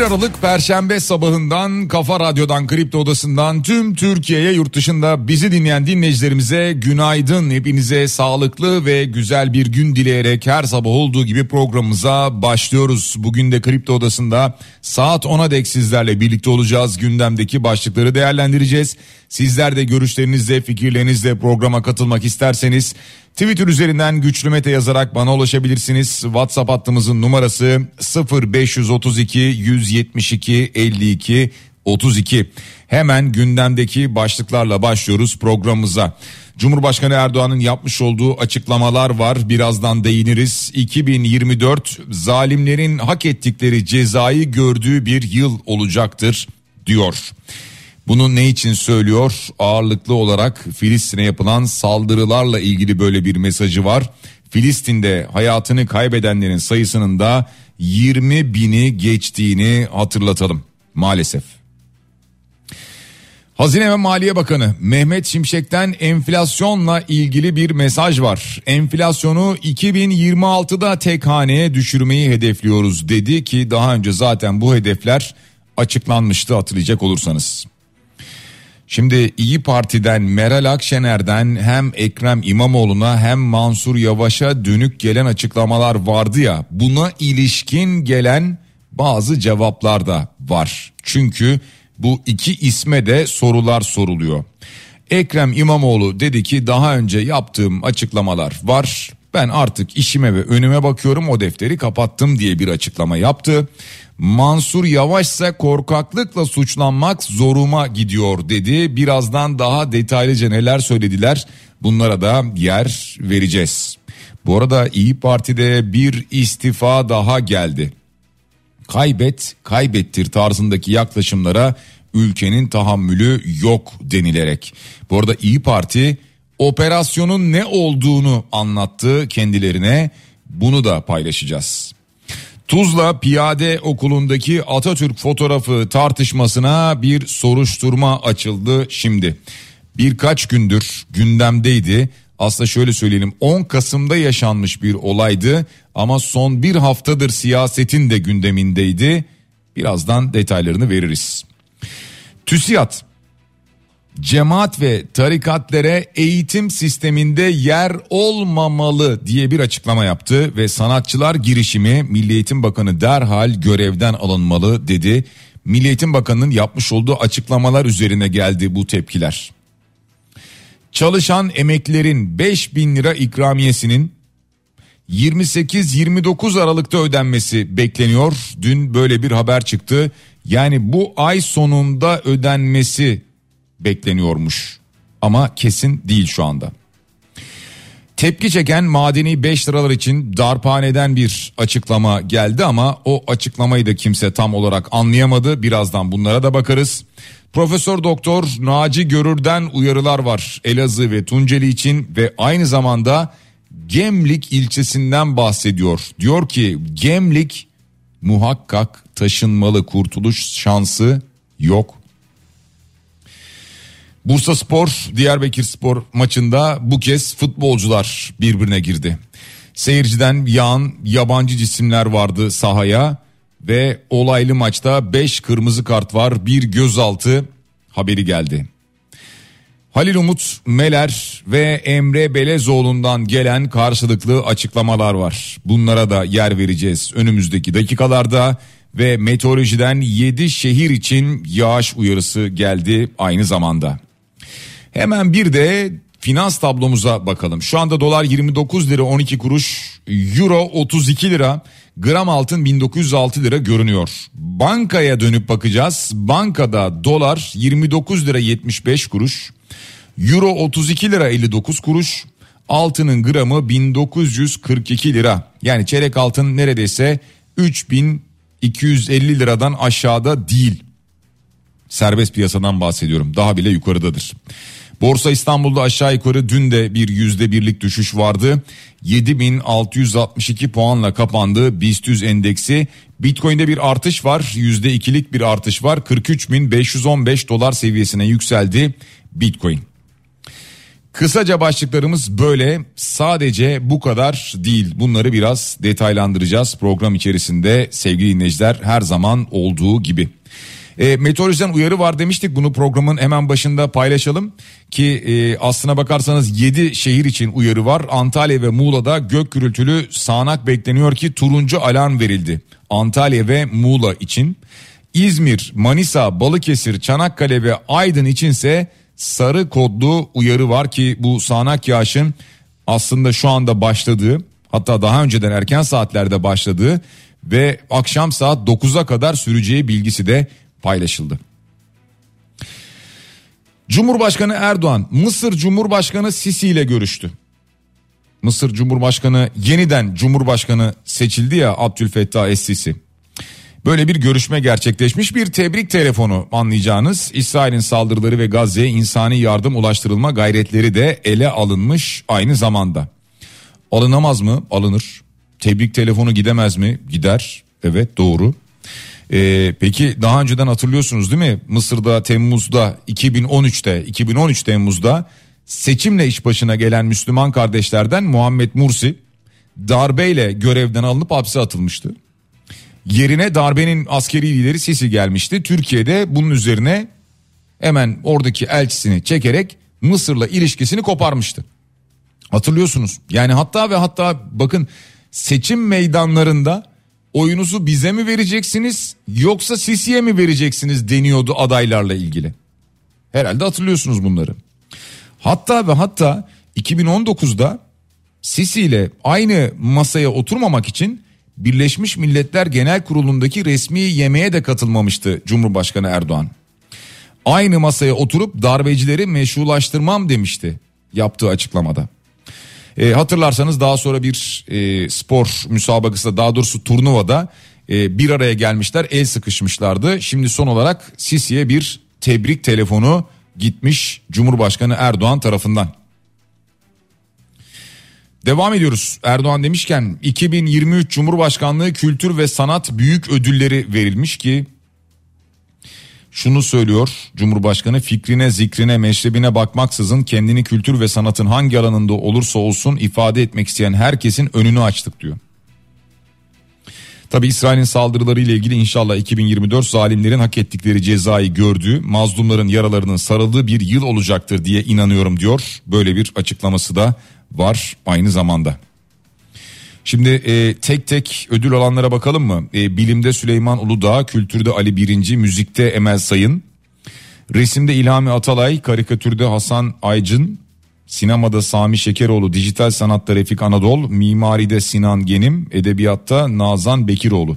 21 Aralık Perşembe sabahından Kafa Radyo'dan Kripto Odası'ndan tüm Türkiye'ye yurt dışında bizi dinleyen dinleyicilerimize günaydın. Hepinize sağlıklı ve güzel bir gün dileyerek her sabah olduğu gibi programımıza başlıyoruz. Bugün de Kripto Odası'nda saat 10'a dek sizlerle birlikte olacağız. Gündemdeki başlıkları değerlendireceğiz. Sizler de görüşlerinizle fikirlerinizle programa katılmak isterseniz Twitter üzerinden güçlü mete yazarak bana ulaşabilirsiniz. WhatsApp hattımızın numarası 0532 172 52 32. Hemen gündemdeki başlıklarla başlıyoruz programımıza. Cumhurbaşkanı Erdoğan'ın yapmış olduğu açıklamalar var. Birazdan değiniriz. 2024 zalimlerin hak ettikleri cezayı gördüğü bir yıl olacaktır diyor. Bunu ne için söylüyor? Ağırlıklı olarak Filistin'e yapılan saldırılarla ilgili böyle bir mesajı var. Filistin'de hayatını kaybedenlerin sayısının da 20 bini geçtiğini hatırlatalım maalesef. Hazine ve Maliye Bakanı Mehmet Şimşek'ten enflasyonla ilgili bir mesaj var. Enflasyonu 2026'da tek haneye düşürmeyi hedefliyoruz dedi ki daha önce zaten bu hedefler açıklanmıştı hatırlayacak olursanız. Şimdi İyi Parti'den Meral Akşener'den hem Ekrem İmamoğlu'na hem Mansur Yavaş'a dönük gelen açıklamalar vardı ya buna ilişkin gelen bazı cevaplar da var. Çünkü bu iki isme de sorular soruluyor. Ekrem İmamoğlu dedi ki daha önce yaptığım açıklamalar var. Ben artık işime ve önüme bakıyorum o defteri kapattım diye bir açıklama yaptı. Mansur Yavaş ise korkaklıkla suçlanmak zoruma gidiyor dedi. Birazdan daha detaylıca neler söylediler bunlara da yer vereceğiz. Bu arada İyi Parti'de bir istifa daha geldi. Kaybet, kaybettir tarzındaki yaklaşımlara ülkenin tahammülü yok denilerek. Bu arada İyi Parti operasyonun ne olduğunu anlattı kendilerine. Bunu da paylaşacağız. Tuzla Piyade Okulu'ndaki Atatürk fotoğrafı tartışmasına bir soruşturma açıldı şimdi. Birkaç gündür gündemdeydi. Aslında şöyle söyleyelim 10 Kasım'da yaşanmış bir olaydı ama son bir haftadır siyasetin de gündemindeydi. Birazdan detaylarını veririz. TÜSİAD cemaat ve tarikatlere eğitim sisteminde yer olmamalı diye bir açıklama yaptı ve sanatçılar girişimi Milli Eğitim Bakanı derhal görevden alınmalı dedi. Milli Eğitim Bakanı'nın yapmış olduğu açıklamalar üzerine geldi bu tepkiler. Çalışan emeklilerin 5 bin lira ikramiyesinin 28-29 Aralık'ta ödenmesi bekleniyor. Dün böyle bir haber çıktı. Yani bu ay sonunda ödenmesi bekleniyormuş. Ama kesin değil şu anda. Tepki çeken madeni 5 liralar için darphaneden bir açıklama geldi ama o açıklamayı da kimse tam olarak anlayamadı. Birazdan bunlara da bakarız. Profesör Doktor Naci Görür'den uyarılar var Elazığ ve Tunceli için ve aynı zamanda Gemlik ilçesinden bahsediyor. Diyor ki Gemlik muhakkak taşınmalı kurtuluş şansı yok. Bursa Spor Diyarbakır Spor maçında bu kez futbolcular birbirine girdi. Seyirciden yağan yabancı cisimler vardı sahaya ve olaylı maçta 5 kırmızı kart var bir gözaltı haberi geldi. Halil Umut Meler ve Emre Belezoğlu'ndan gelen karşılıklı açıklamalar var. Bunlara da yer vereceğiz önümüzdeki dakikalarda ve meteorolojiden 7 şehir için yağış uyarısı geldi aynı zamanda. Hemen bir de finans tablomuza bakalım. Şu anda dolar 29 lira 12 kuruş, euro 32 lira, gram altın 1906 lira görünüyor. Bankaya dönüp bakacağız. Bankada dolar 29 lira 75 kuruş, euro 32 lira 59 kuruş, altının gramı 1942 lira. Yani çeyrek altın neredeyse 3250 liradan aşağıda değil. Serbest piyasadan bahsediyorum. Daha bile yukarıdadır. Borsa İstanbul'da aşağı yukarı dün de bir yüzde birlik düşüş vardı. 7662 puanla kapandı BIST 100 endeksi. Bitcoin'de bir artış var. Yüzde ikilik bir artış var. 43.515 dolar seviyesine yükseldi Bitcoin. Kısaca başlıklarımız böyle sadece bu kadar değil bunları biraz detaylandıracağız program içerisinde sevgili dinleyiciler her zaman olduğu gibi. E, meteorolojiden uyarı var demiştik bunu programın hemen başında paylaşalım ki e, aslına bakarsanız 7 şehir için uyarı var. Antalya ve Muğla'da gök gürültülü sağanak bekleniyor ki turuncu alarm verildi. Antalya ve Muğla için. İzmir, Manisa, Balıkesir, Çanakkale ve Aydın içinse sarı kodlu uyarı var ki bu sağanak yağışın aslında şu anda başladığı hatta daha önceden erken saatlerde başladığı ve akşam saat 9'a kadar süreceği bilgisi de paylaşıldı. Cumhurbaşkanı Erdoğan Mısır Cumhurbaşkanı Sisi ile görüştü. Mısır Cumhurbaşkanı yeniden Cumhurbaşkanı seçildi ya Abdülfettah Es-Sisi. Böyle bir görüşme gerçekleşmiş bir tebrik telefonu anlayacağınız İsrail'in saldırıları ve Gazze'ye insani yardım ulaştırılma gayretleri de ele alınmış aynı zamanda. Alınamaz mı? Alınır. Tebrik telefonu gidemez mi? Gider. Evet doğru. Ee, peki daha önceden hatırlıyorsunuz değil mi? Mısır'da Temmuz'da 2013'te 2013 Temmuz'da seçimle iş başına gelen Müslüman kardeşlerden Muhammed Mursi darbeyle görevden alınıp hapse atılmıştı. Yerine darbenin askeri lideri Sisi gelmişti. Türkiye'de bunun üzerine hemen oradaki elçisini çekerek Mısır'la ilişkisini koparmıştı. Hatırlıyorsunuz. Yani hatta ve hatta bakın seçim meydanlarında oyunuzu bize mi vereceksiniz yoksa Sisi'ye mi vereceksiniz deniyordu adaylarla ilgili. Herhalde hatırlıyorsunuz bunları. Hatta ve hatta 2019'da Sisi ile aynı masaya oturmamak için Birleşmiş Milletler Genel Kurulu'ndaki resmi yemeğe de katılmamıştı Cumhurbaşkanı Erdoğan. Aynı masaya oturup darbecileri meşrulaştırmam demişti yaptığı açıklamada. E, hatırlarsanız daha sonra bir e, spor müsabakası daha doğrusu turnuvada e, bir araya gelmişler el sıkışmışlardı. Şimdi son olarak Sisi'ye bir tebrik telefonu gitmiş Cumhurbaşkanı Erdoğan tarafından. Devam ediyoruz. Erdoğan demişken 2023 Cumhurbaşkanlığı Kültür ve Sanat Büyük Ödülleri verilmiş ki şunu söylüyor Cumhurbaşkanı fikrine zikrine meşrebine bakmaksızın kendini kültür ve sanatın hangi alanında olursa olsun ifade etmek isteyen herkesin önünü açtık diyor. Tabi İsrail'in saldırıları ile ilgili inşallah 2024 zalimlerin hak ettikleri cezayı gördüğü, mazlumların yaralarının sarıldığı bir yıl olacaktır diye inanıyorum diyor. Böyle bir açıklaması da var aynı zamanda. Şimdi e, tek tek ödül alanlara bakalım mı? E, bilimde Süleyman Uludağ, kültürde Ali Birinci, müzikte Emel Sayın, resimde İlhami Atalay, karikatürde Hasan Aycın, sinemada Sami Şekeroğlu, dijital sanatta Refik Anadol, mimaride Sinan Genim, edebiyatta Nazan Bekiroğlu.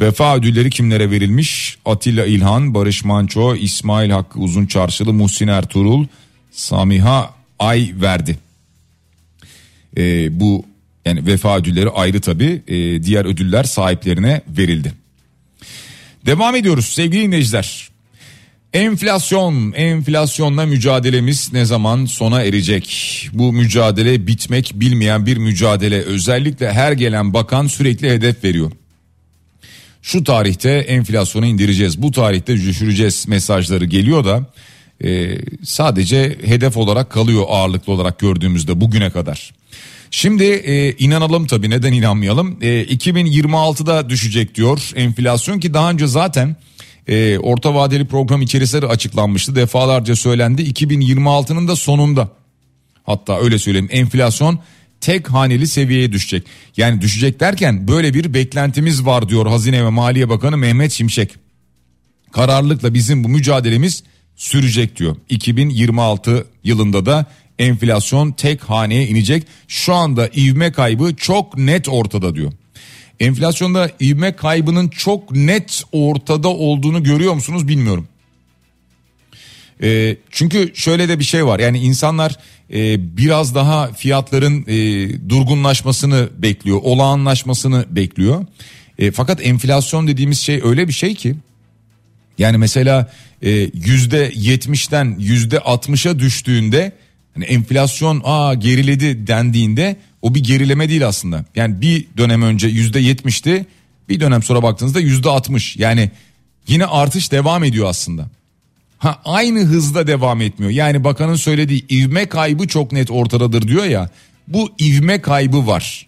Vefa ödülleri kimlere verilmiş? Atilla İlhan, Barış Manço, İsmail Hakkı Uzun Çarşılı, Muhsin Ertuğrul, Samiha Ay verdi. E, bu yani vefa ödülleri ayrı tabi e, diğer ödüller sahiplerine verildi. Devam ediyoruz sevgili dinleyiciler. Enflasyon, enflasyonla mücadelemiz ne zaman sona erecek? Bu mücadele bitmek bilmeyen bir mücadele. Özellikle her gelen bakan sürekli hedef veriyor. Şu tarihte enflasyonu indireceğiz, bu tarihte düşüreceğiz mesajları geliyor da e, sadece hedef olarak kalıyor ağırlıklı olarak gördüğümüzde bugüne kadar. Şimdi e, inanalım tabii neden inanmayalım. E, 2026'da düşecek diyor enflasyon ki daha önce zaten e, orta vadeli program içerisinde açıklanmıştı. Defalarca söylendi 2026'nın da sonunda hatta öyle söyleyeyim enflasyon tek haneli seviyeye düşecek. Yani düşecek derken böyle bir beklentimiz var diyor Hazine ve Maliye Bakanı Mehmet Şimşek. Kararlılıkla bizim bu mücadelemiz sürecek diyor. 2026 yılında da enflasyon tek haneye inecek. Şu anda ivme kaybı çok net ortada diyor. Enflasyonda ivme kaybının çok net ortada olduğunu görüyor musunuz bilmiyorum. E, çünkü şöyle de bir şey var yani insanlar e, biraz daha fiyatların e, durgunlaşmasını bekliyor, olağanlaşmasını bekliyor. E, fakat enflasyon dediğimiz şey öyle bir şey ki yani mesela e, yüzde yetmişten yüzde altmışa düştüğünde hani enflasyon aa geriledi dendiğinde o bir gerileme değil aslında. Yani bir dönem önce yüzde yetmişti bir dönem sonra baktığınızda yüzde altmış yani yine artış devam ediyor aslında. Ha aynı hızda devam etmiyor. Yani bakanın söylediği ivme kaybı çok net ortadadır diyor ya. Bu ivme kaybı var.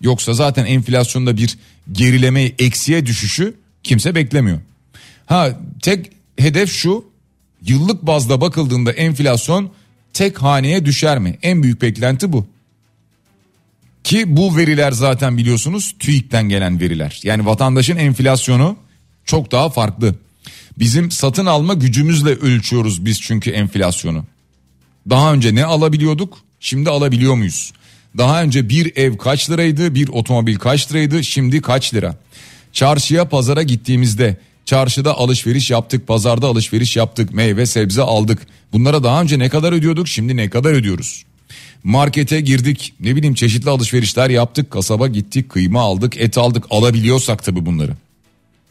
Yoksa zaten enflasyonda bir gerileme eksiye düşüşü kimse beklemiyor. Ha tek hedef şu yıllık bazda bakıldığında enflasyon tek haneye düşer mi? En büyük beklenti bu. Ki bu veriler zaten biliyorsunuz TÜİK'ten gelen veriler. Yani vatandaşın enflasyonu çok daha farklı. Bizim satın alma gücümüzle ölçüyoruz biz çünkü enflasyonu. Daha önce ne alabiliyorduk? Şimdi alabiliyor muyuz? Daha önce bir ev kaç liraydı, bir otomobil kaç liraydı, şimdi kaç lira? Çarşıya, pazara gittiğimizde çarşıda alışveriş yaptık, pazarda alışveriş yaptık, meyve sebze aldık. Bunlara daha önce ne kadar ödüyorduk, şimdi ne kadar ödüyoruz? Markete girdik, ne bileyim çeşitli alışverişler yaptık, kasaba gittik, kıyma aldık, et aldık, alabiliyorsak tabii bunları.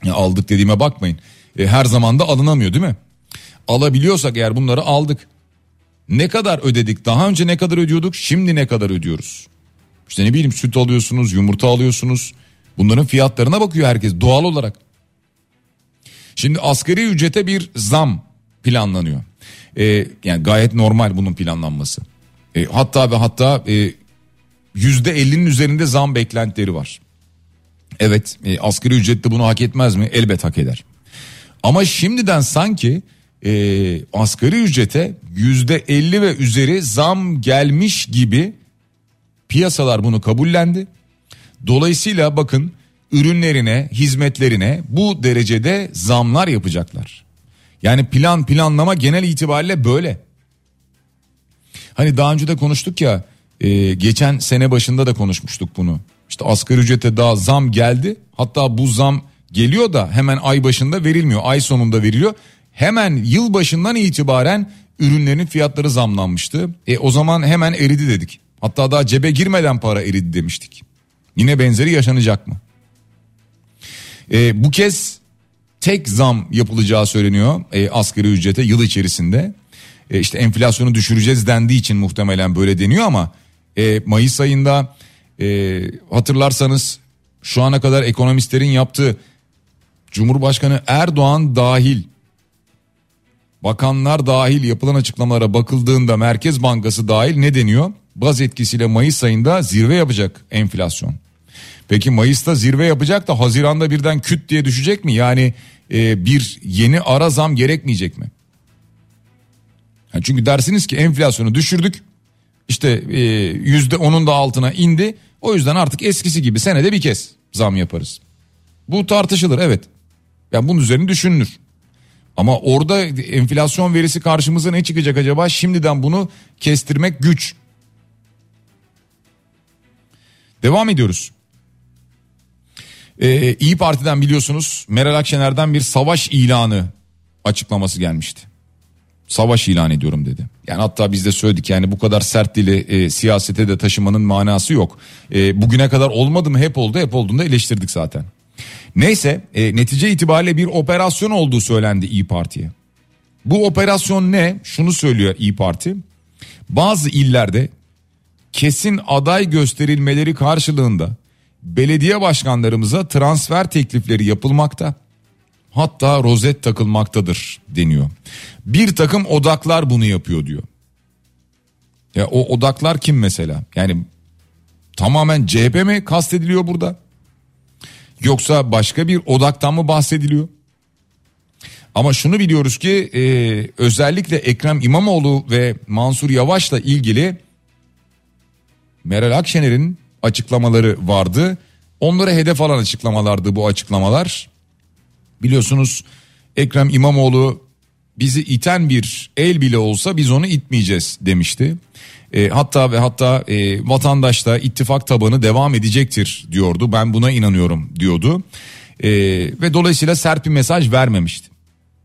Ya aldık dediğime bakmayın. E, her zaman da alınamıyor değil mi? Alabiliyorsak eğer bunları aldık. Ne kadar ödedik? Daha önce ne kadar ödüyorduk? Şimdi ne kadar ödüyoruz? İşte ne bileyim süt alıyorsunuz, yumurta alıyorsunuz. Bunların fiyatlarına bakıyor herkes doğal olarak. Şimdi asgari ücrete bir zam planlanıyor. Ee, yani gayet normal bunun planlanması. Ee, hatta ve hatta e, yüzde 50'nin üzerinde zam beklentileri var. Evet e, asgari ücret de bunu hak etmez mi? Elbet hak eder. Ama şimdiden sanki e, asgari ücrete yüzde elli ve üzeri zam gelmiş gibi piyasalar bunu kabullendi. Dolayısıyla bakın ürünlerine, hizmetlerine bu derecede zamlar yapacaklar. Yani plan planlama genel itibariyle böyle. Hani daha önce de konuştuk ya, e, geçen sene başında da konuşmuştuk bunu. İşte asgari ücrete daha zam geldi. Hatta bu zam geliyor da hemen ay başında verilmiyor. Ay sonunda veriliyor. Hemen yıl başından itibaren ürünlerin fiyatları zamlanmıştı. E o zaman hemen eridi dedik. Hatta daha cebe girmeden para eridi demiştik. Yine benzeri yaşanacak mı? E, bu kez tek zam yapılacağı söyleniyor e, asgari ücrete yıl içerisinde. E, işte enflasyonu düşüreceğiz dendiği için muhtemelen böyle deniyor ama e, Mayıs ayında e, hatırlarsanız şu ana kadar ekonomistlerin yaptığı Cumhurbaşkanı Erdoğan dahil bakanlar dahil yapılan açıklamalara bakıldığında Merkez Bankası dahil ne deniyor? Baz etkisiyle Mayıs ayında zirve yapacak enflasyon. Peki Mayıs'ta zirve yapacak da Haziran'da birden küt diye düşecek mi? Yani e, bir yeni ara zam gerekmeyecek mi? Yani çünkü dersiniz ki enflasyonu düşürdük. İşte e, yüzde onun da altına indi. O yüzden artık eskisi gibi senede bir kez zam yaparız. Bu tartışılır evet. Yani bunun üzerine düşünülür. Ama orada enflasyon verisi karşımıza ne çıkacak acaba? Şimdiden bunu kestirmek güç. Devam ediyoruz. Ee, İyi Parti'den biliyorsunuz Meral Akşener'den bir savaş ilanı açıklaması gelmişti. Savaş ilan ediyorum dedi. Yani hatta biz de söyledik yani bu kadar sert dili e, siyasete de taşımanın manası yok. E, bugüne kadar olmadı mı hep oldu hep olduğunda eleştirdik zaten. Neyse e, netice itibariyle bir operasyon olduğu söylendi İyi Parti'ye. Bu operasyon ne? Şunu söylüyor İyi Parti. Bazı illerde kesin aday gösterilmeleri karşılığında belediye başkanlarımıza transfer teklifleri yapılmakta. Hatta rozet takılmaktadır deniyor. Bir takım odaklar bunu yapıyor diyor. Ya o odaklar kim mesela? Yani tamamen CHP mi kastediliyor burada? Yoksa başka bir odaktan mı bahsediliyor? Ama şunu biliyoruz ki e, özellikle Ekrem İmamoğlu ve Mansur Yavaş'la ilgili Meral Akşener'in açıklamaları vardı. Onlara hedef alan açıklamalardı bu açıklamalar. Biliyorsunuz Ekrem İmamoğlu bizi iten bir el bile olsa biz onu itmeyeceğiz demişti. E, hatta ve hatta e, vatandaş da ittifak tabanı devam edecektir diyordu. Ben buna inanıyorum diyordu. E, ve dolayısıyla sert bir mesaj vermemişti.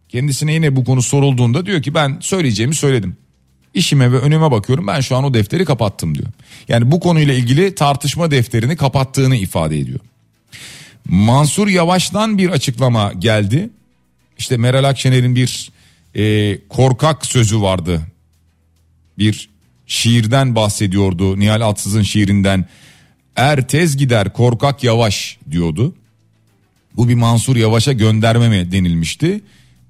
Kendisine yine bu konu sorulduğunda diyor ki ben söyleyeceğimi söyledim. İşime ve önüme bakıyorum ben şu an o defteri kapattım diyor. Yani bu konuyla ilgili tartışma defterini kapattığını ifade ediyor. Mansur Yavaş'tan bir açıklama geldi. İşte Meral Akşener'in bir e, korkak sözü vardı. Bir şiirden bahsediyordu Nihal Atsız'ın şiirinden. Er tez gider korkak yavaş diyordu. Bu bir Mansur Yavaş'a gönderme mi denilmişti.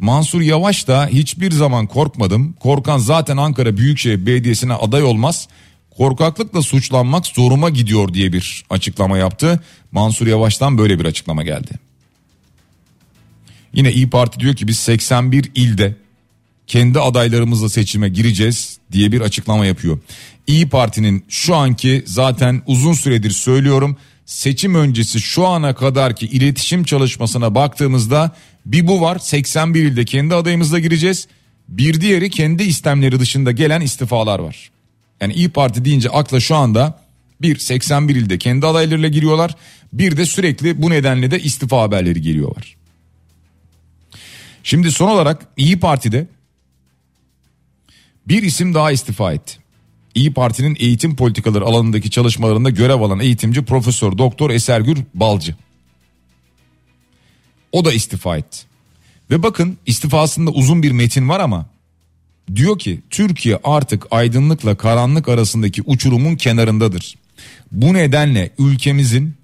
Mansur Yavaş da hiçbir zaman korkmadım. Korkan zaten Ankara Büyükşehir Belediyesi'ne aday olmaz. Korkaklıkla suçlanmak zoruma gidiyor diye bir açıklama yaptı. Mansur Yavaş'tan böyle bir açıklama geldi. Yine İyi Parti diyor ki biz 81 ilde kendi adaylarımızla seçime gireceğiz diye bir açıklama yapıyor. İyi Parti'nin şu anki zaten uzun süredir söylüyorum seçim öncesi şu ana kadarki iletişim çalışmasına baktığımızda bir bu var 81 ilde kendi adayımızla gireceğiz. Bir diğeri kendi istemleri dışında gelen istifalar var. Yani İyi Parti deyince akla şu anda bir 81 ilde kendi adaylarıyla giriyorlar. Bir de sürekli bu nedenle de istifa haberleri geliyorlar. Şimdi son olarak İyi Parti'de bir isim daha istifa etti. İyi Parti'nin eğitim politikaları alanındaki çalışmalarında görev alan eğitimci Profesör Doktor Esergür Balcı. O da istifa etti. Ve bakın istifasında uzun bir metin var ama diyor ki Türkiye artık aydınlıkla karanlık arasındaki uçurumun kenarındadır. Bu nedenle ülkemizin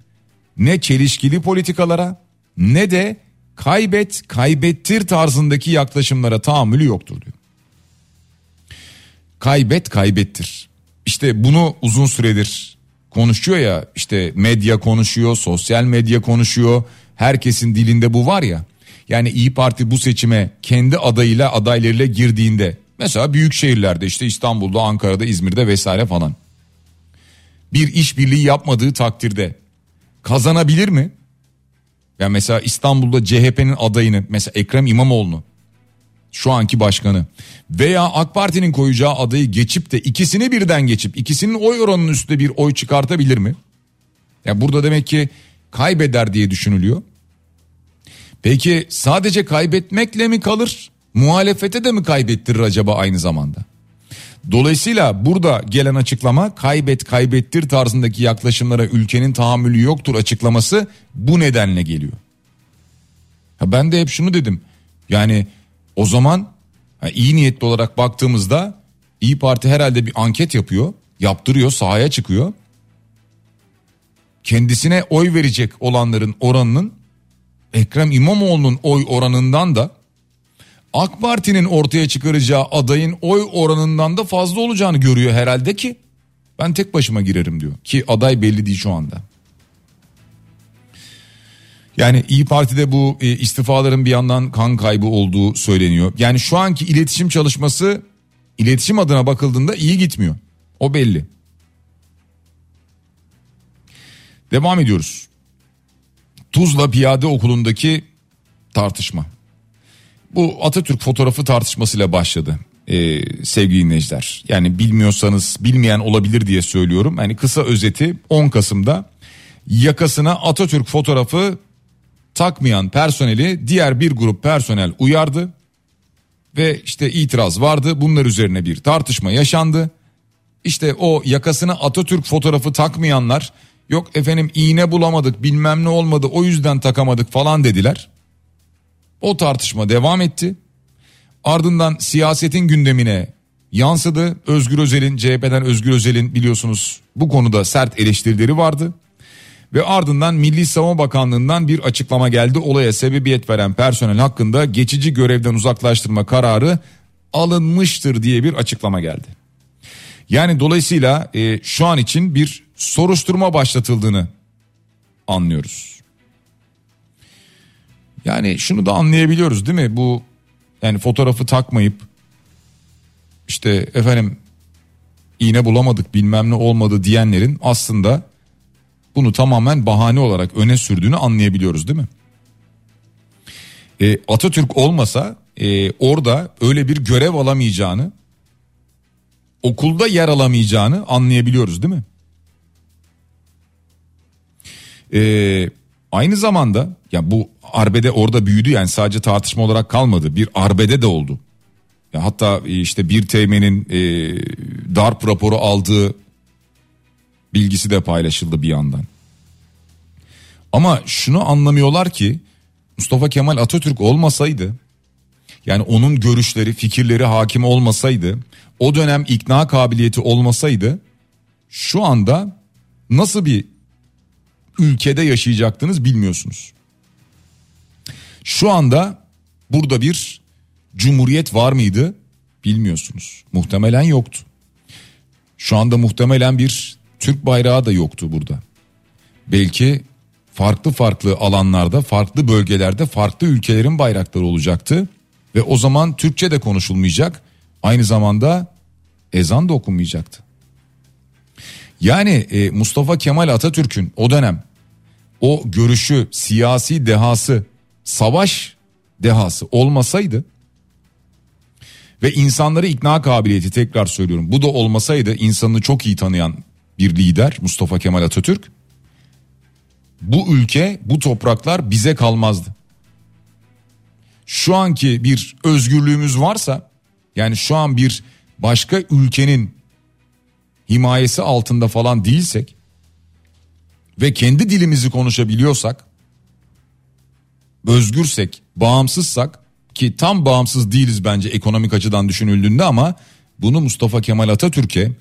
ne çelişkili politikalara ne de kaybet kaybettir tarzındaki yaklaşımlara tahammülü yoktur diyor. Kaybet kaybettir. İşte bunu uzun süredir konuşuyor ya işte medya konuşuyor, sosyal medya konuşuyor. Herkesin dilinde bu var ya. Yani İyi Parti bu seçime kendi adayıyla adaylarıyla girdiğinde mesela büyük şehirlerde işte İstanbul'da, Ankara'da, İzmir'de vesaire falan. Bir işbirliği yapmadığı takdirde kazanabilir mi? Yani mesela İstanbul'da CHP'nin adayını mesela Ekrem İmamoğlu'nu şu anki başkanı veya AK Parti'nin koyacağı adayı geçip de ikisini birden geçip ikisinin oy oranının üstünde bir oy çıkartabilir mi? Ya yani burada demek ki kaybeder diye düşünülüyor. Peki sadece kaybetmekle mi kalır? Muhalefete de mi kaybettirir acaba aynı zamanda? Dolayısıyla burada gelen açıklama kaybet kaybettir tarzındaki yaklaşımlara ülkenin tahammülü yoktur açıklaması bu nedenle geliyor. Ha ben de hep şunu dedim. Yani o zaman iyi niyetli olarak baktığımızda İyi Parti herhalde bir anket yapıyor, yaptırıyor, sahaya çıkıyor. Kendisine oy verecek olanların oranının Ekrem İmamoğlu'nun oy oranından da AK Parti'nin ortaya çıkaracağı adayın oy oranından da fazla olacağını görüyor herhalde ki ben tek başıma girerim diyor. Ki aday belli değil şu anda. Yani İyi Parti'de bu e, istifaların bir yandan kan kaybı olduğu söyleniyor. Yani şu anki iletişim çalışması iletişim adına bakıldığında iyi gitmiyor. O belli. Devam ediyoruz. Tuzla Piyade Okulu'ndaki tartışma. Bu Atatürk fotoğrafı tartışmasıyla başladı ee, sevgili dinleyiciler. Yani bilmiyorsanız bilmeyen olabilir diye söylüyorum. Yani kısa özeti 10 Kasım'da yakasına Atatürk fotoğrafı takmayan personeli diğer bir grup personel uyardı. Ve işte itiraz vardı bunlar üzerine bir tartışma yaşandı. İşte o yakasına Atatürk fotoğrafı takmayanlar yok efendim iğne bulamadık bilmem ne olmadı o yüzden takamadık falan dediler. O tartışma devam etti. Ardından siyasetin gündemine yansıdı. Özgür Özel'in CHP'den Özgür Özel'in biliyorsunuz bu konuda sert eleştirileri vardı. Ve ardından Milli Savunma Bakanlığı'ndan bir açıklama geldi. Olaya sebebiyet veren personel hakkında geçici görevden uzaklaştırma kararı alınmıştır diye bir açıklama geldi. Yani dolayısıyla e, şu an için bir soruşturma başlatıldığını anlıyoruz. Yani şunu da anlayabiliyoruz değil mi? Bu yani fotoğrafı takmayıp işte efendim iğne bulamadık bilmem ne olmadı diyenlerin aslında bunu tamamen bahane olarak öne sürdüğünü anlayabiliyoruz değil mi? E, Atatürk olmasa e, orada öyle bir görev alamayacağını okulda yer alamayacağını anlayabiliyoruz değil mi? Ee, aynı zamanda ya bu arbede orada büyüdü yani sadece tartışma olarak kalmadı bir arbede de oldu. Ya hatta işte bir teğmenin e, darp raporu aldığı bilgisi de paylaşıldı bir yandan. Ama şunu anlamıyorlar ki Mustafa Kemal Atatürk olmasaydı yani onun görüşleri, fikirleri hakim olmasaydı, o dönem ikna kabiliyeti olmasaydı şu anda nasıl bir ülkede yaşayacaktınız bilmiyorsunuz. Şu anda burada bir cumhuriyet var mıydı bilmiyorsunuz. Muhtemelen yoktu. Şu anda muhtemelen bir Türk bayrağı da yoktu burada. Belki farklı farklı alanlarda, farklı bölgelerde farklı ülkelerin bayrakları olacaktı. Ve o zaman Türkçe de konuşulmayacak. Aynı zamanda ezan da okunmayacaktı. Yani e, Mustafa Kemal Atatürk'ün o dönem o görüşü, siyasi dehası, savaş dehası olmasaydı ve insanları ikna kabiliyeti tekrar söylüyorum. Bu da olmasaydı insanını çok iyi tanıyan bir lider Mustafa Kemal Atatürk bu ülke, bu topraklar bize kalmazdı şu anki bir özgürlüğümüz varsa yani şu an bir başka ülkenin himayesi altında falan değilsek ve kendi dilimizi konuşabiliyorsak özgürsek, bağımsızsak ki tam bağımsız değiliz bence ekonomik açıdan düşünüldüğünde ama bunu Mustafa Kemal Atatürk'e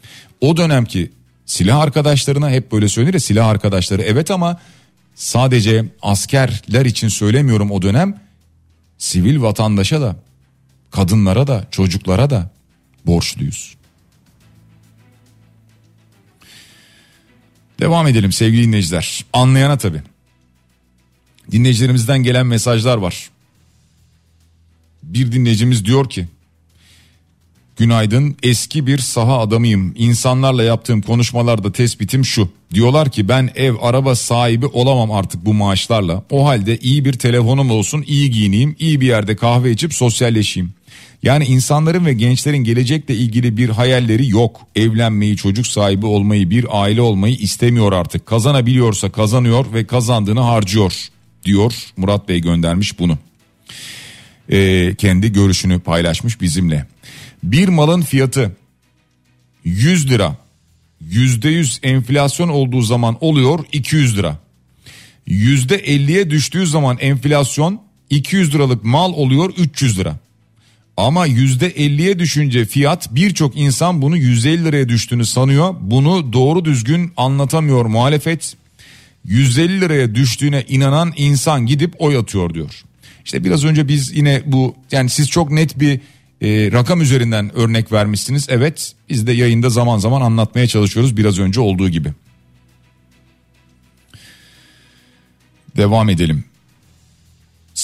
o dönemki silah arkadaşlarına hep böyle söylenir ya silah arkadaşları evet ama sadece askerler için söylemiyorum o dönem sivil vatandaşa da kadınlara da çocuklara da borçluyuz. Devam edelim sevgili dinleyiciler. Anlayana tabi. Dinleyicilerimizden gelen mesajlar var. Bir dinleyicimiz diyor ki Günaydın eski bir saha adamıyım. İnsanlarla yaptığım konuşmalarda tespitim şu. Diyorlar ki ben ev araba sahibi olamam artık bu maaşlarla. O halde iyi bir telefonum olsun iyi giyineyim iyi bir yerde kahve içip sosyalleşeyim. Yani insanların ve gençlerin gelecekle ilgili bir hayalleri yok. Evlenmeyi, çocuk sahibi olmayı, bir aile olmayı istemiyor artık. Kazanabiliyorsa kazanıyor ve kazandığını harcıyor diyor. Murat Bey göndermiş bunu. Ee, kendi görüşünü paylaşmış bizimle. Bir malın fiyatı 100 lira. %100 enflasyon olduğu zaman oluyor 200 lira. %50'ye düştüğü zaman enflasyon 200 liralık mal oluyor 300 lira. Ama %50'ye düşünce fiyat birçok insan bunu 150 liraya düştüğünü sanıyor. Bunu doğru düzgün anlatamıyor muhalefet. 150 liraya düştüğüne inanan insan gidip oy atıyor diyor. İşte biraz önce biz yine bu yani siz çok net bir e, rakam üzerinden örnek vermişsiniz. Evet biz de yayında zaman zaman anlatmaya çalışıyoruz biraz önce olduğu gibi. Devam edelim.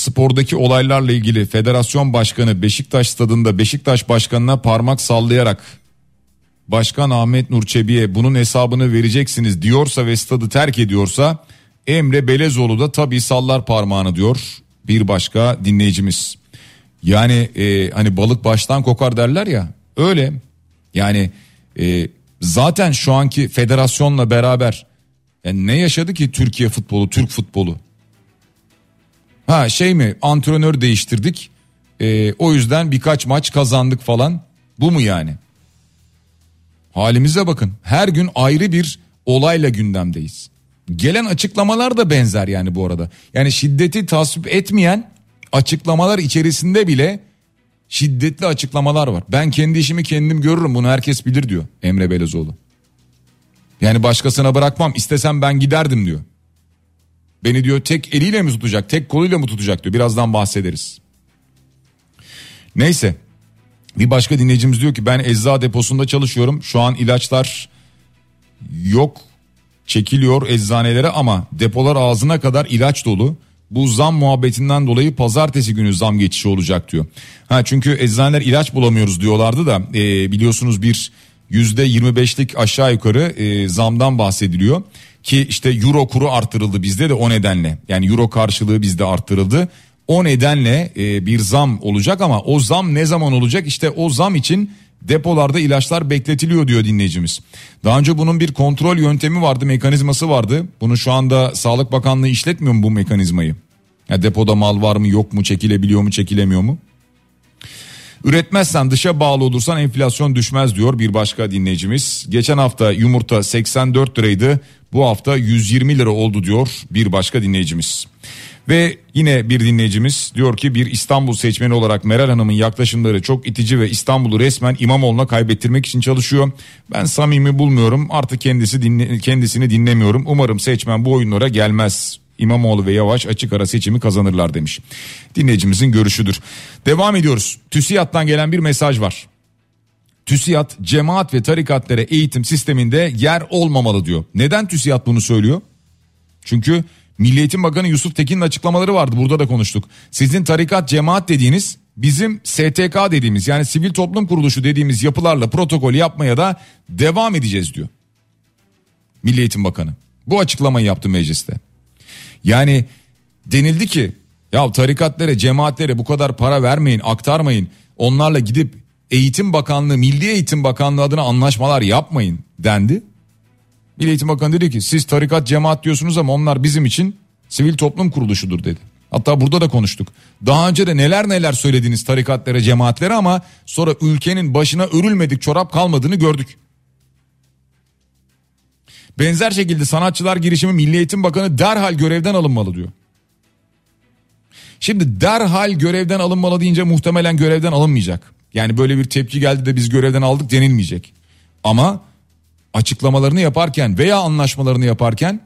Spordaki olaylarla ilgili federasyon başkanı Beşiktaş stadında Beşiktaş başkanına parmak sallayarak Başkan Ahmet Nur Çebi'ye bunun hesabını vereceksiniz diyorsa ve stadı terk ediyorsa Emre Belezoğlu da tabii sallar parmağını diyor bir başka dinleyicimiz. Yani e, hani balık baştan kokar derler ya öyle yani e, zaten şu anki federasyonla beraber yani ne yaşadı ki Türkiye futbolu Türk futbolu ha şey mi? Antrenör değiştirdik. E, o yüzden birkaç maç kazandık falan. Bu mu yani? Halimize bakın. Her gün ayrı bir olayla gündemdeyiz. Gelen açıklamalar da benzer yani bu arada. Yani şiddeti tasvip etmeyen açıklamalar içerisinde bile şiddetli açıklamalar var. Ben kendi işimi kendim görürüm. Bunu herkes bilir diyor Emre Belezoğlu. Yani başkasına bırakmam. İstesem ben giderdim diyor. Beni diyor tek eliyle mi tutacak tek koluyla mı tutacak diyor birazdan bahsederiz. Neyse bir başka dinleyicimiz diyor ki ben ecza deposunda çalışıyorum şu an ilaçlar yok çekiliyor eczanelere ama depolar ağzına kadar ilaç dolu bu zam muhabbetinden dolayı pazartesi günü zam geçişi olacak diyor. Ha çünkü eczaneler ilaç bulamıyoruz diyorlardı da e, biliyorsunuz bir yüzde 25'lik aşağı yukarı e, zamdan bahsediliyor. Ki işte euro kuru arttırıldı bizde de o nedenle yani euro karşılığı bizde arttırıldı. O nedenle e, bir zam olacak ama o zam ne zaman olacak? İşte o zam için depolarda ilaçlar bekletiliyor diyor dinleyicimiz. Daha önce bunun bir kontrol yöntemi vardı, mekanizması vardı. Bunu şu anda Sağlık Bakanlığı işletmiyor mu bu mekanizmayı? Ya depoda mal var mı yok mu çekilebiliyor mu çekilemiyor mu? Üretmezsen dışa bağlı olursan enflasyon düşmez diyor bir başka dinleyicimiz. Geçen hafta yumurta 84 liraydı bu hafta 120 lira oldu diyor bir başka dinleyicimiz. Ve yine bir dinleyicimiz diyor ki bir İstanbul seçmeni olarak Meral Hanım'ın yaklaşımları çok itici ve İstanbul'u resmen İmamoğlu'na kaybettirmek için çalışıyor. Ben samimi bulmuyorum artık kendisi dinle, kendisini dinlemiyorum. Umarım seçmen bu oyunlara gelmez. İmamoğlu ve Yavaş açık ara seçimi kazanırlar demiş. Dinleyicimizin görüşüdür. Devam ediyoruz. TÜSİAD'dan gelen bir mesaj var. TÜSİAD cemaat ve tarikatlere eğitim sisteminde yer olmamalı diyor. Neden TÜSİAD bunu söylüyor? Çünkü Milli Eğitim Bakanı Yusuf Tekin'in açıklamaları vardı burada da konuştuk. Sizin tarikat cemaat dediğiniz bizim STK dediğimiz yani sivil toplum kuruluşu dediğimiz yapılarla protokol yapmaya da devam edeceğiz diyor. Milli Eğitim Bakanı. Bu açıklamayı yaptı mecliste. Yani denildi ki ya tarikatlere cemaatlere bu kadar para vermeyin aktarmayın onlarla gidip Eğitim Bakanlığı Milli Eğitim Bakanlığı adına anlaşmalar yapmayın dendi. Milli Eğitim Bakanı dedi ki siz tarikat cemaat diyorsunuz ama onlar bizim için sivil toplum kuruluşudur dedi. Hatta burada da konuştuk. Daha önce de neler neler söylediniz tarikatlere cemaatlere ama sonra ülkenin başına örülmedik çorap kalmadığını gördük. Benzer şekilde sanatçılar girişimi Milli Eğitim Bakanı derhal görevden alınmalı diyor. Şimdi derhal görevden alınmalı deyince muhtemelen görevden alınmayacak. Yani böyle bir tepki geldi de biz görevden aldık denilmeyecek. Ama açıklamalarını yaparken veya anlaşmalarını yaparken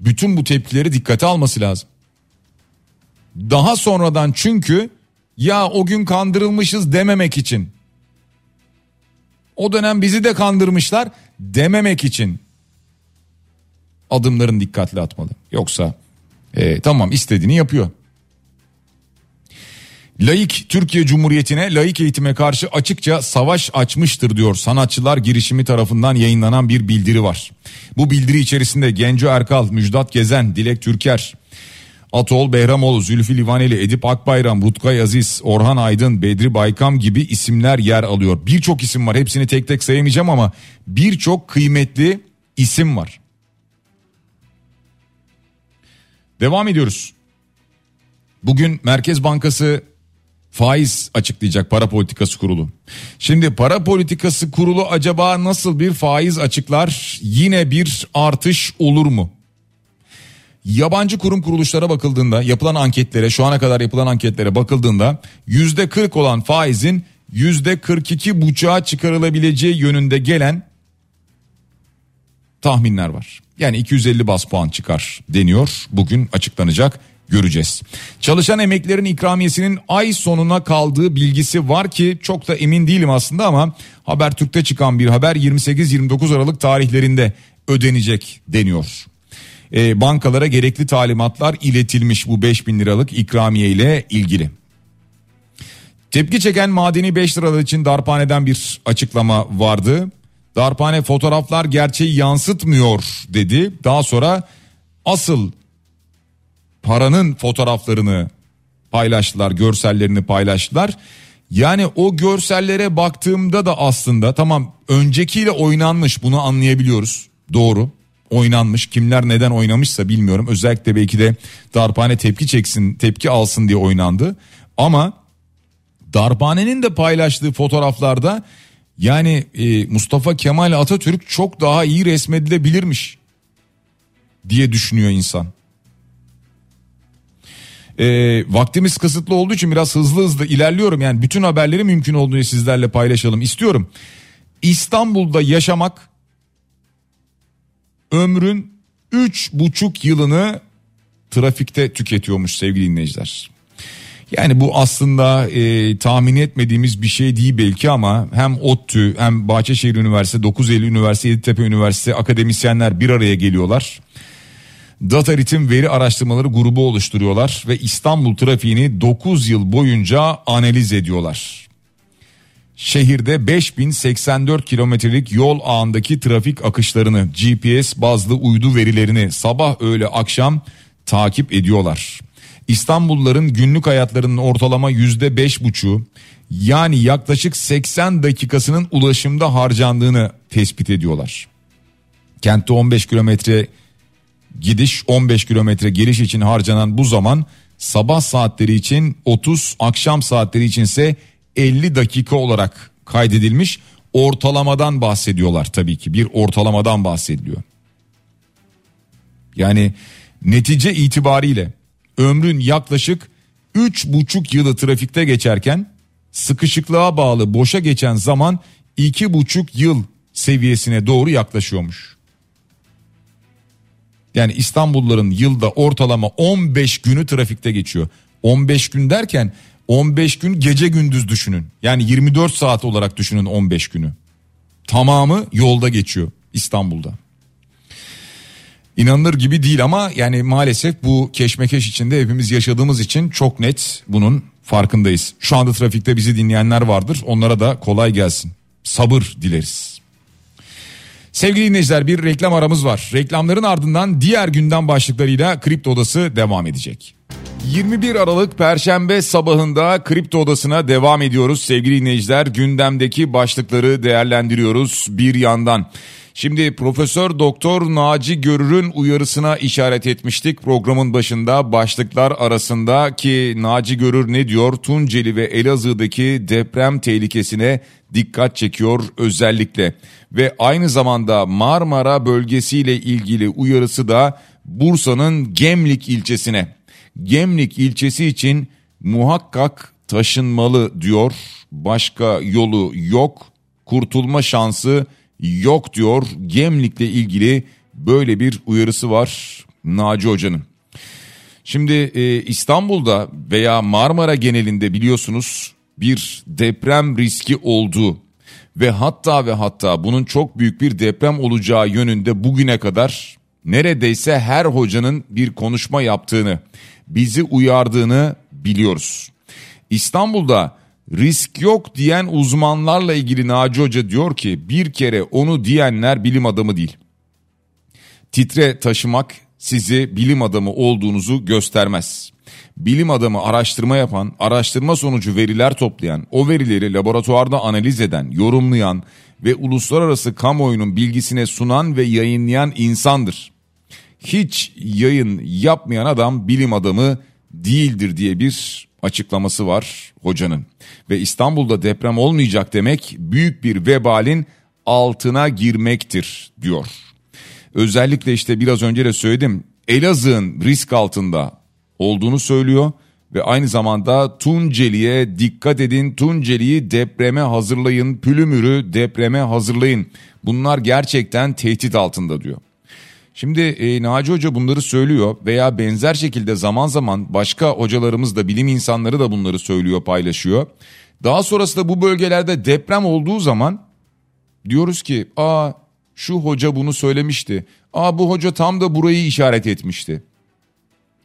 bütün bu tepkileri dikkate alması lazım. Daha sonradan çünkü ya o gün kandırılmışız dememek için o dönem bizi de kandırmışlar dememek için adımların dikkatli atmalı. Yoksa e, tamam istediğini yapıyor. Laik Türkiye Cumhuriyeti'ne laik eğitime karşı açıkça savaş açmıştır diyor sanatçılar girişimi tarafından yayınlanan bir bildiri var. Bu bildiri içerisinde Genco Erkal, Müjdat Gezen, Dilek Türker, Atol Behramoğlu, Zülfü Livaneli, Edip Akbayram, Rutkay Aziz, Orhan Aydın, Bedri Baykam gibi isimler yer alıyor. Birçok isim var hepsini tek tek sayamayacağım ama birçok kıymetli isim var. Devam ediyoruz. Bugün Merkez Bankası faiz açıklayacak para politikası kurulu. Şimdi para politikası kurulu acaba nasıl bir faiz açıklar? Yine bir artış olur mu? Yabancı kurum kuruluşlara bakıldığında yapılan anketlere şu ana kadar yapılan anketlere bakıldığında yüzde 40 olan faizin yüzde 42 buçuğa çıkarılabileceği yönünde gelen tahminler var. Yani 250 bas puan çıkar deniyor. Bugün açıklanacak göreceğiz. Çalışan emeklerin ikramiyesinin ay sonuna kaldığı bilgisi var ki çok da emin değilim aslında ama Habertürk'te çıkan bir haber 28-29 Aralık tarihlerinde ödenecek deniyor. E, bankalara gerekli talimatlar iletilmiş bu 5000 liralık ikramiye ile ilgili. Tepki çeken madeni 5 liralar için darphaneden bir açıklama vardı. Darphane fotoğraflar gerçeği yansıtmıyor dedi. Daha sonra asıl paranın fotoğraflarını paylaştılar, görsellerini paylaştılar. Yani o görsellere baktığımda da aslında tamam öncekiyle oynanmış bunu anlayabiliyoruz. Doğru oynanmış kimler neden oynamışsa bilmiyorum. Özellikle belki de darphane tepki çeksin tepki alsın diye oynandı. Ama darphanenin de paylaştığı fotoğraflarda yani e, Mustafa Kemal Atatürk çok daha iyi resmedilebilirmiş diye düşünüyor insan. E, vaktimiz kısıtlı olduğu için biraz hızlı hızlı ilerliyorum. Yani bütün haberleri mümkün olduğunu sizlerle paylaşalım istiyorum. İstanbul'da yaşamak ömrün üç buçuk yılını trafikte tüketiyormuş sevgili dinleyiciler. Yani bu aslında e, tahmin etmediğimiz bir şey değil belki ama hem ODTÜ hem Bahçeşehir Üniversitesi, 9 Eylül Üniversitesi, Yeditepe Üniversitesi akademisyenler bir araya geliyorlar. Data Ritim Veri Araştırmaları grubu oluşturuyorlar ve İstanbul trafiğini 9 yıl boyunca analiz ediyorlar. Şehirde 5084 kilometrelik yol ağındaki trafik akışlarını GPS bazlı uydu verilerini sabah öğle akşam takip ediyorlar. İstanbulluların günlük hayatlarının ortalama yüzde beş buçu yani yaklaşık 80 dakikasının ulaşımda harcandığını tespit ediyorlar. Kentte 15 kilometre gidiş 15 kilometre geliş için harcanan bu zaman sabah saatleri için 30 akşam saatleri içinse 50 dakika olarak kaydedilmiş ortalamadan bahsediyorlar tabii ki bir ortalamadan bahsediliyor. Yani netice itibariyle ömrün yaklaşık 3,5 yılı trafikte geçerken sıkışıklığa bağlı boşa geçen zaman 2,5 yıl seviyesine doğru yaklaşıyormuş. Yani İstanbulluların yılda ortalama 15 günü trafikte geçiyor. 15 gün derken 15 gün gece gündüz düşünün. Yani 24 saat olarak düşünün 15 günü. Tamamı yolda geçiyor İstanbul'da. İnanılır gibi değil ama yani maalesef bu keşmekeş içinde hepimiz yaşadığımız için çok net bunun farkındayız. Şu anda trafikte bizi dinleyenler vardır. Onlara da kolay gelsin. Sabır dileriz. Sevgili dinleyiciler bir reklam aramız var. Reklamların ardından diğer gündem başlıklarıyla Kripto Odası devam edecek. 21 Aralık Perşembe sabahında Kripto Odası'na devam ediyoruz sevgili dinleyiciler. Gündemdeki başlıkları değerlendiriyoruz bir yandan. Şimdi Profesör Doktor Naci Görür'ün uyarısına işaret etmiştik programın başında başlıklar arasında ki Naci Görür ne diyor? Tunceli ve Elazığ'daki deprem tehlikesine dikkat çekiyor özellikle ve aynı zamanda Marmara bölgesiyle ilgili uyarısı da Bursa'nın Gemlik ilçesine. Gemlik ilçesi için muhakkak taşınmalı diyor. Başka yolu yok. Kurtulma şansı yok diyor. Gemlik'le ilgili böyle bir uyarısı var Naci Hoca'nın. Şimdi e, İstanbul'da veya Marmara genelinde biliyorsunuz bir deprem riski olduğu ve hatta ve hatta bunun çok büyük bir deprem olacağı yönünde bugüne kadar neredeyse her hocanın bir konuşma yaptığını, bizi uyardığını biliyoruz. İstanbul'da risk yok diyen uzmanlarla ilgili Naci Hoca diyor ki bir kere onu diyenler bilim adamı değil. Titre taşımak sizi bilim adamı olduğunuzu göstermez. Bilim adamı araştırma yapan, araştırma sonucu veriler toplayan, o verileri laboratuvarda analiz eden, yorumlayan ve uluslararası kamuoyunun bilgisine sunan ve yayınlayan insandır. Hiç yayın yapmayan adam bilim adamı değildir diye bir açıklaması var hocanın. Ve İstanbul'da deprem olmayacak demek büyük bir vebalin altına girmektir diyor. Özellikle işte biraz önce de söyledim Elazığ'ın risk altında olduğunu söylüyor ve aynı zamanda Tunceli'ye dikkat edin Tunceli'yi depreme hazırlayın Pülümür'ü depreme hazırlayın bunlar gerçekten tehdit altında diyor. Şimdi e, Naci Hoca bunları söylüyor veya benzer şekilde zaman zaman başka hocalarımız da bilim insanları da bunları söylüyor paylaşıyor. Daha sonrasında bu bölgelerde deprem olduğu zaman diyoruz ki aa şu hoca bunu söylemişti. Aa bu hoca tam da burayı işaret etmişti.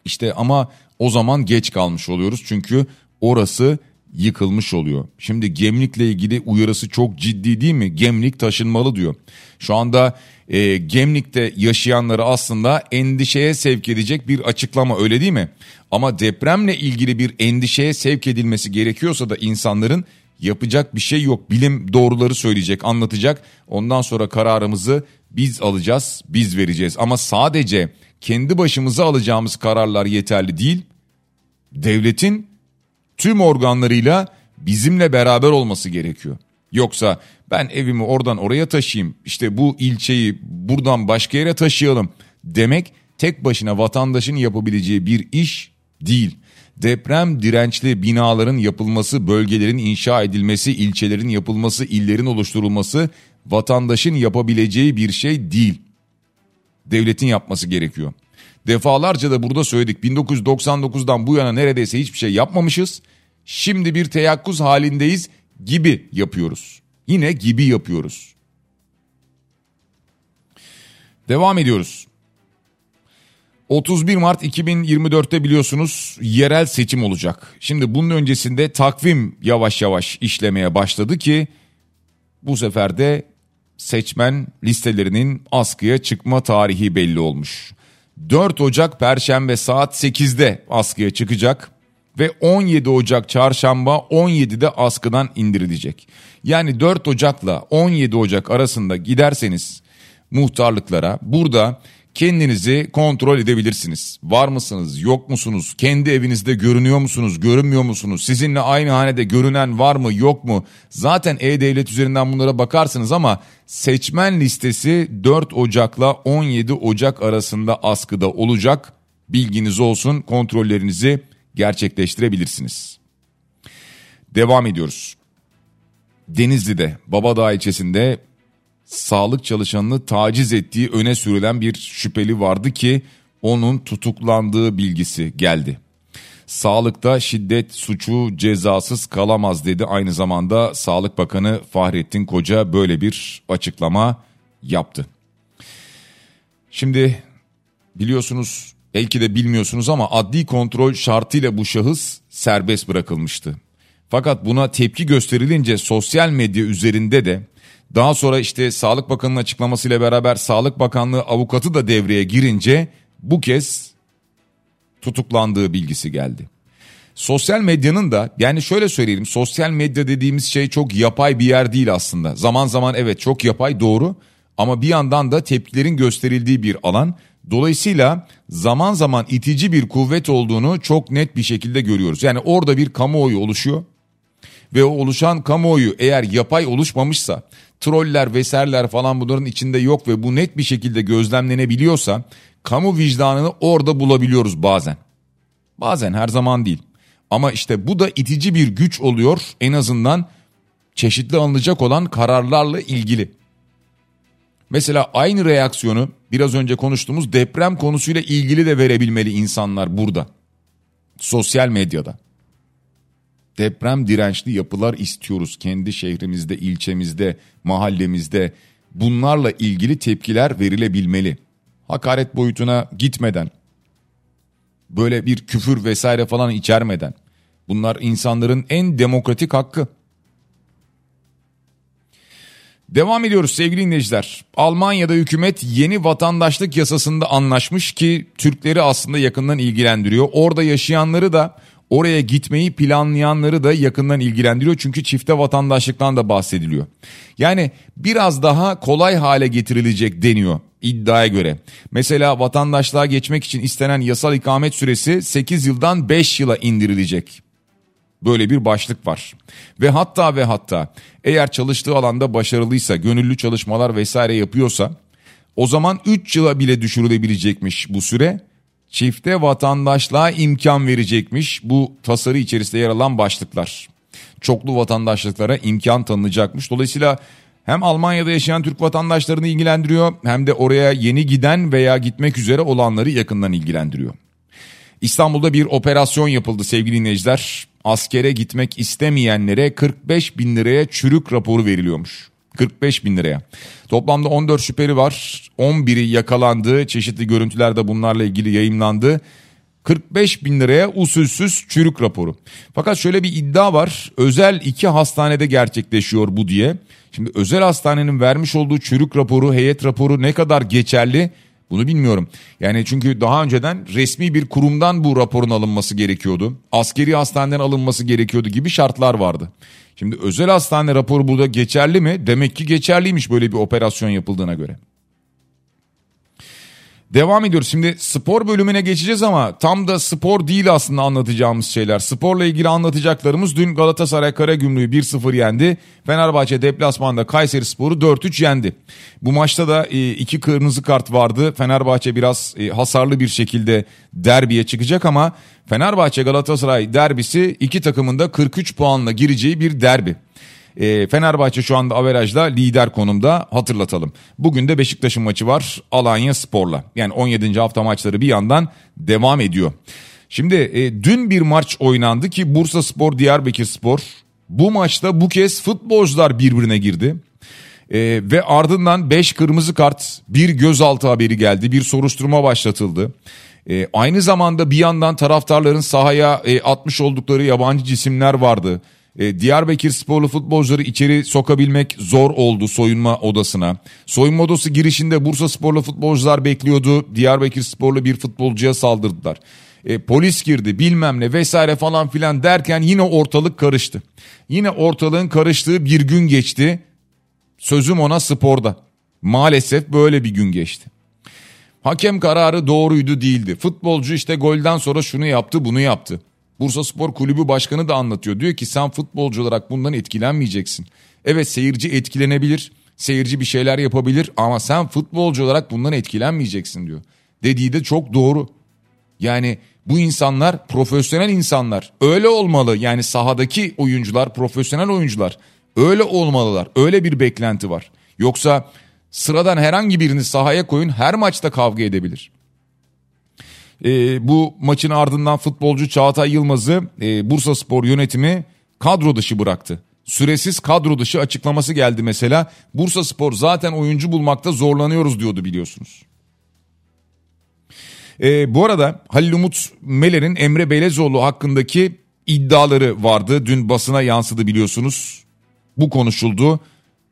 İşte ama o zaman geç kalmış oluyoruz çünkü orası yıkılmış oluyor. Şimdi Gemlik'le ilgili uyarısı çok ciddi değil mi? Gemlik taşınmalı diyor. Şu anda e, Gemlik'te yaşayanları aslında endişeye sevk edecek bir açıklama öyle değil mi? Ama depremle ilgili bir endişeye sevk edilmesi gerekiyorsa da insanların yapacak bir şey yok. Bilim doğruları söyleyecek, anlatacak. Ondan sonra kararımızı biz alacağız, biz vereceğiz. Ama sadece kendi başımıza alacağımız kararlar yeterli değil. Devletin tüm organlarıyla bizimle beraber olması gerekiyor. Yoksa ben evimi oradan oraya taşıyayım işte bu ilçeyi buradan başka yere taşıyalım demek tek başına vatandaşın yapabileceği bir iş değil. Deprem dirençli binaların yapılması, bölgelerin inşa edilmesi, ilçelerin yapılması, illerin oluşturulması vatandaşın yapabileceği bir şey değil. Devletin yapması gerekiyor. Defalarca da burada söyledik 1999'dan bu yana neredeyse hiçbir şey yapmamışız. Şimdi bir teyakkuz halindeyiz gibi yapıyoruz. Yine gibi yapıyoruz. Devam ediyoruz. 31 Mart 2024'te biliyorsunuz yerel seçim olacak. Şimdi bunun öncesinde takvim yavaş yavaş işlemeye başladı ki bu sefer de seçmen listelerinin askıya çıkma tarihi belli olmuş. 4 Ocak Perşembe saat 8'de askıya çıkacak ve 17 Ocak Çarşamba 17'de askıdan indirilecek. Yani 4 Ocak'la 17 Ocak arasında giderseniz muhtarlıklara burada kendinizi kontrol edebilirsiniz. Var mısınız, yok musunuz? Kendi evinizde görünüyor musunuz, görünmüyor musunuz? Sizinle aynı hanede görünen var mı, yok mu? Zaten E-Devlet üzerinden bunlara bakarsınız ama seçmen listesi 4 Ocak'la 17 Ocak arasında askıda olacak. Bilginiz olsun, kontrollerinizi gerçekleştirebilirsiniz. Devam ediyoruz. Denizli'de Babadağ ilçesinde sağlık çalışanını taciz ettiği öne sürülen bir şüpheli vardı ki onun tutuklandığı bilgisi geldi. Sağlıkta şiddet suçu cezasız kalamaz dedi. Aynı zamanda Sağlık Bakanı Fahrettin Koca böyle bir açıklama yaptı. Şimdi biliyorsunuz belki de bilmiyorsunuz ama adli kontrol şartıyla bu şahıs serbest bırakılmıştı. Fakat buna tepki gösterilince sosyal medya üzerinde de daha sonra işte Sağlık Bakanı'nın açıklamasıyla beraber Sağlık Bakanlığı avukatı da devreye girince bu kez tutuklandığı bilgisi geldi. Sosyal medyanın da yani şöyle söyleyelim sosyal medya dediğimiz şey çok yapay bir yer değil aslında. Zaman zaman evet çok yapay doğru ama bir yandan da tepkilerin gösterildiği bir alan. Dolayısıyla zaman zaman itici bir kuvvet olduğunu çok net bir şekilde görüyoruz. Yani orada bir kamuoyu oluşuyor ve o oluşan kamuoyu eğer yapay oluşmamışsa troller vesaireler falan bunların içinde yok ve bu net bir şekilde gözlemlenebiliyorsa kamu vicdanını orada bulabiliyoruz bazen. Bazen her zaman değil. Ama işte bu da itici bir güç oluyor en azından çeşitli alınacak olan kararlarla ilgili. Mesela aynı reaksiyonu biraz önce konuştuğumuz deprem konusuyla ilgili de verebilmeli insanlar burada. Sosyal medyada. Deprem dirençli yapılar istiyoruz kendi şehrimizde, ilçemizde, mahallemizde. Bunlarla ilgili tepkiler verilebilmeli. Hakaret boyutuna gitmeden, böyle bir küfür vesaire falan içermeden. Bunlar insanların en demokratik hakkı. Devam ediyoruz sevgili dinleyiciler. Almanya'da hükümet yeni vatandaşlık yasasında anlaşmış ki Türkleri aslında yakından ilgilendiriyor. Orada yaşayanları da oraya gitmeyi planlayanları da yakından ilgilendiriyor. Çünkü çifte vatandaşlıktan da bahsediliyor. Yani biraz daha kolay hale getirilecek deniyor iddiaya göre. Mesela vatandaşlığa geçmek için istenen yasal ikamet süresi 8 yıldan 5 yıla indirilecek. Böyle bir başlık var. Ve hatta ve hatta eğer çalıştığı alanda başarılıysa, gönüllü çalışmalar vesaire yapıyorsa o zaman 3 yıla bile düşürülebilecekmiş bu süre. Çifte vatandaşlığa imkan verecekmiş bu tasarı içerisinde yer alan başlıklar. Çoklu vatandaşlıklara imkan tanınacakmış. Dolayısıyla hem Almanya'da yaşayan Türk vatandaşlarını ilgilendiriyor hem de oraya yeni giden veya gitmek üzere olanları yakından ilgilendiriyor. İstanbul'da bir operasyon yapıldı sevgili dinleyiciler. Askere gitmek istemeyenlere 45 bin liraya çürük raporu veriliyormuş. 45 bin liraya. Toplamda 14 şüpheli var. 11'i yakalandı. Çeşitli görüntüler de bunlarla ilgili yayınlandı. 45 bin liraya usulsüz çürük raporu. Fakat şöyle bir iddia var. Özel iki hastanede gerçekleşiyor bu diye. Şimdi özel hastanenin vermiş olduğu çürük raporu, heyet raporu ne kadar geçerli bunu bilmiyorum. Yani çünkü daha önceden resmi bir kurumdan bu raporun alınması gerekiyordu. Askeri hastaneden alınması gerekiyordu gibi şartlar vardı. Şimdi özel hastane raporu burada geçerli mi? Demek ki geçerliymiş böyle bir operasyon yapıldığına göre. Devam ediyoruz. Şimdi spor bölümüne geçeceğiz ama tam da spor değil aslında anlatacağımız şeyler. Sporla ilgili anlatacaklarımız dün Galatasaray Karagümrük'ü 1-0 yendi. Fenerbahçe deplasmanda Kayseri Sporu 4-3 yendi. Bu maçta da e, iki kırmızı kart vardı. Fenerbahçe biraz e, hasarlı bir şekilde derbiye çıkacak ama Fenerbahçe Galatasaray derbisi iki takımın da 43 puanla gireceği bir derbi. E, Fenerbahçe şu anda averajda lider konumda hatırlatalım. Bugün de Beşiktaş'ın maçı var Alanya Spor'la. Yani 17. hafta maçları bir yandan devam ediyor. Şimdi e, dün bir maç oynandı ki Bursa Spor Diyarbakır Spor. Bu maçta bu kez futbolcular birbirine girdi. E, ve ardından 5 kırmızı kart bir gözaltı haberi geldi bir soruşturma başlatıldı. E, aynı zamanda bir yandan taraftarların sahaya e, atmış oldukları yabancı cisimler vardı E, Diyarbakır sporlu futbolcuları içeri sokabilmek zor oldu soyunma odasına. Soyunma odası girişinde Bursa sporlu futbolcular bekliyordu. Diyarbakır sporlu bir futbolcuya saldırdılar. E, polis girdi bilmem ne vesaire falan filan derken yine ortalık karıştı. Yine ortalığın karıştığı bir gün geçti. Sözüm ona sporda. Maalesef böyle bir gün geçti. Hakem kararı doğruydu değildi. Futbolcu işte golden sonra şunu yaptı bunu yaptı. Bursa Spor Kulübü Başkanı da anlatıyor. Diyor ki sen futbolcu olarak bundan etkilenmeyeceksin. Evet seyirci etkilenebilir. Seyirci bir şeyler yapabilir ama sen futbolcu olarak bundan etkilenmeyeceksin diyor. Dediği de çok doğru. Yani bu insanlar profesyonel insanlar. Öyle olmalı. Yani sahadaki oyuncular profesyonel oyuncular. Öyle olmalılar. Öyle bir beklenti var. Yoksa sıradan herhangi birini sahaya koyun her maçta kavga edebilir. E, bu maçın ardından futbolcu Çağatay Yılmaz'ı e, Bursa Spor yönetimi kadro dışı bıraktı. Süresiz kadro dışı açıklaması geldi mesela. Bursa Spor zaten oyuncu bulmakta zorlanıyoruz diyordu biliyorsunuz. E, bu arada Halil Umut Meler'in Emre Belezoğlu hakkındaki iddiaları vardı. Dün basına yansıdı biliyorsunuz. Bu konuşuldu.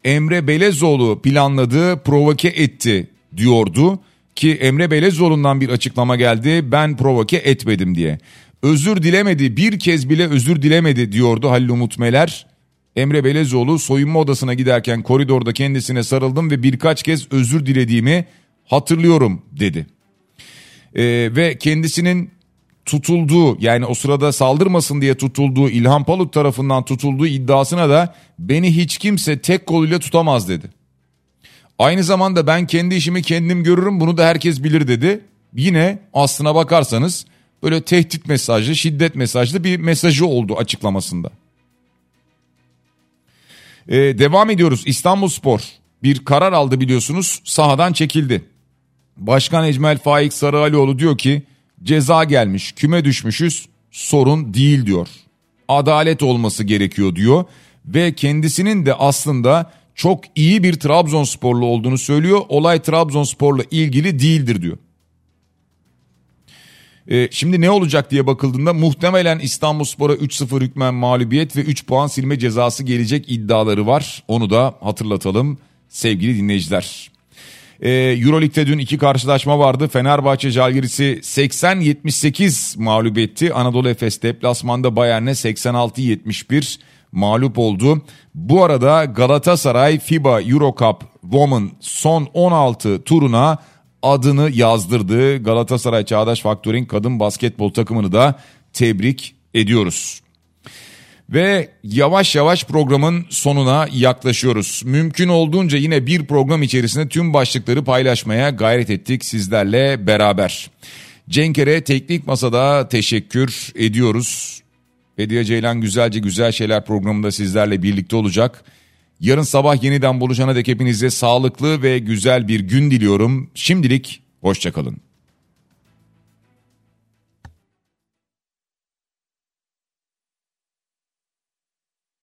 Emre Belezoğlu planladığı provoke etti diyordu ki Emre Belezoğlu'ndan bir açıklama geldi ben provoke etmedim diye. Özür dilemedi bir kez bile özür dilemedi diyordu Halil Umut Meler. Emre Belezoğlu soyunma odasına giderken koridorda kendisine sarıldım ve birkaç kez özür dilediğimi hatırlıyorum dedi. Ee, ve kendisinin tutulduğu yani o sırada saldırmasın diye tutulduğu İlhan Palut tarafından tutulduğu iddiasına da beni hiç kimse tek koluyla tutamaz dedi. Aynı zamanda ben kendi işimi kendim görürüm bunu da herkes bilir dedi. Yine aslına bakarsanız böyle tehdit mesajlı, şiddet mesajlı bir mesajı oldu açıklamasında. Ee, devam ediyoruz. İstanbul Spor bir karar aldı biliyorsunuz sahadan çekildi. Başkan Ecmel Faik Sarıalioğlu diyor ki ceza gelmiş küme düşmüşüz sorun değil diyor. Adalet olması gerekiyor diyor ve kendisinin de aslında çok iyi bir Trabzonsporlu olduğunu söylüyor. Olay Trabzonspor'la ilgili değildir diyor. Ee, şimdi ne olacak diye bakıldığında muhtemelen İstanbulspor'a 3-0 hükmen mağlubiyet ve 3 puan silme cezası gelecek iddiaları var. Onu da hatırlatalım sevgili dinleyiciler. Ee, Euroleague'de dün iki karşılaşma vardı. Fenerbahçe Jalgiris'i 80-78 mağlup. Anadolu Efes deplasmanda Bayern'e 86-71 mağlup oldu. Bu arada Galatasaray FIBA Eurocup Women son 16 turuna adını yazdırdı. Galatasaray Çağdaş Faktör'ün kadın basketbol takımını da tebrik ediyoruz. Ve yavaş yavaş programın sonuna yaklaşıyoruz. Mümkün olduğunca yine bir program içerisinde tüm başlıkları paylaşmaya gayret ettik sizlerle beraber. Cenkere Teknik Masa'da teşekkür ediyoruz. Bediye Ceylan Güzelce Güzel Şeyler programında sizlerle birlikte olacak. Yarın sabah yeniden buluşana dek hepinize sağlıklı ve güzel bir gün diliyorum. Şimdilik hoşçakalın.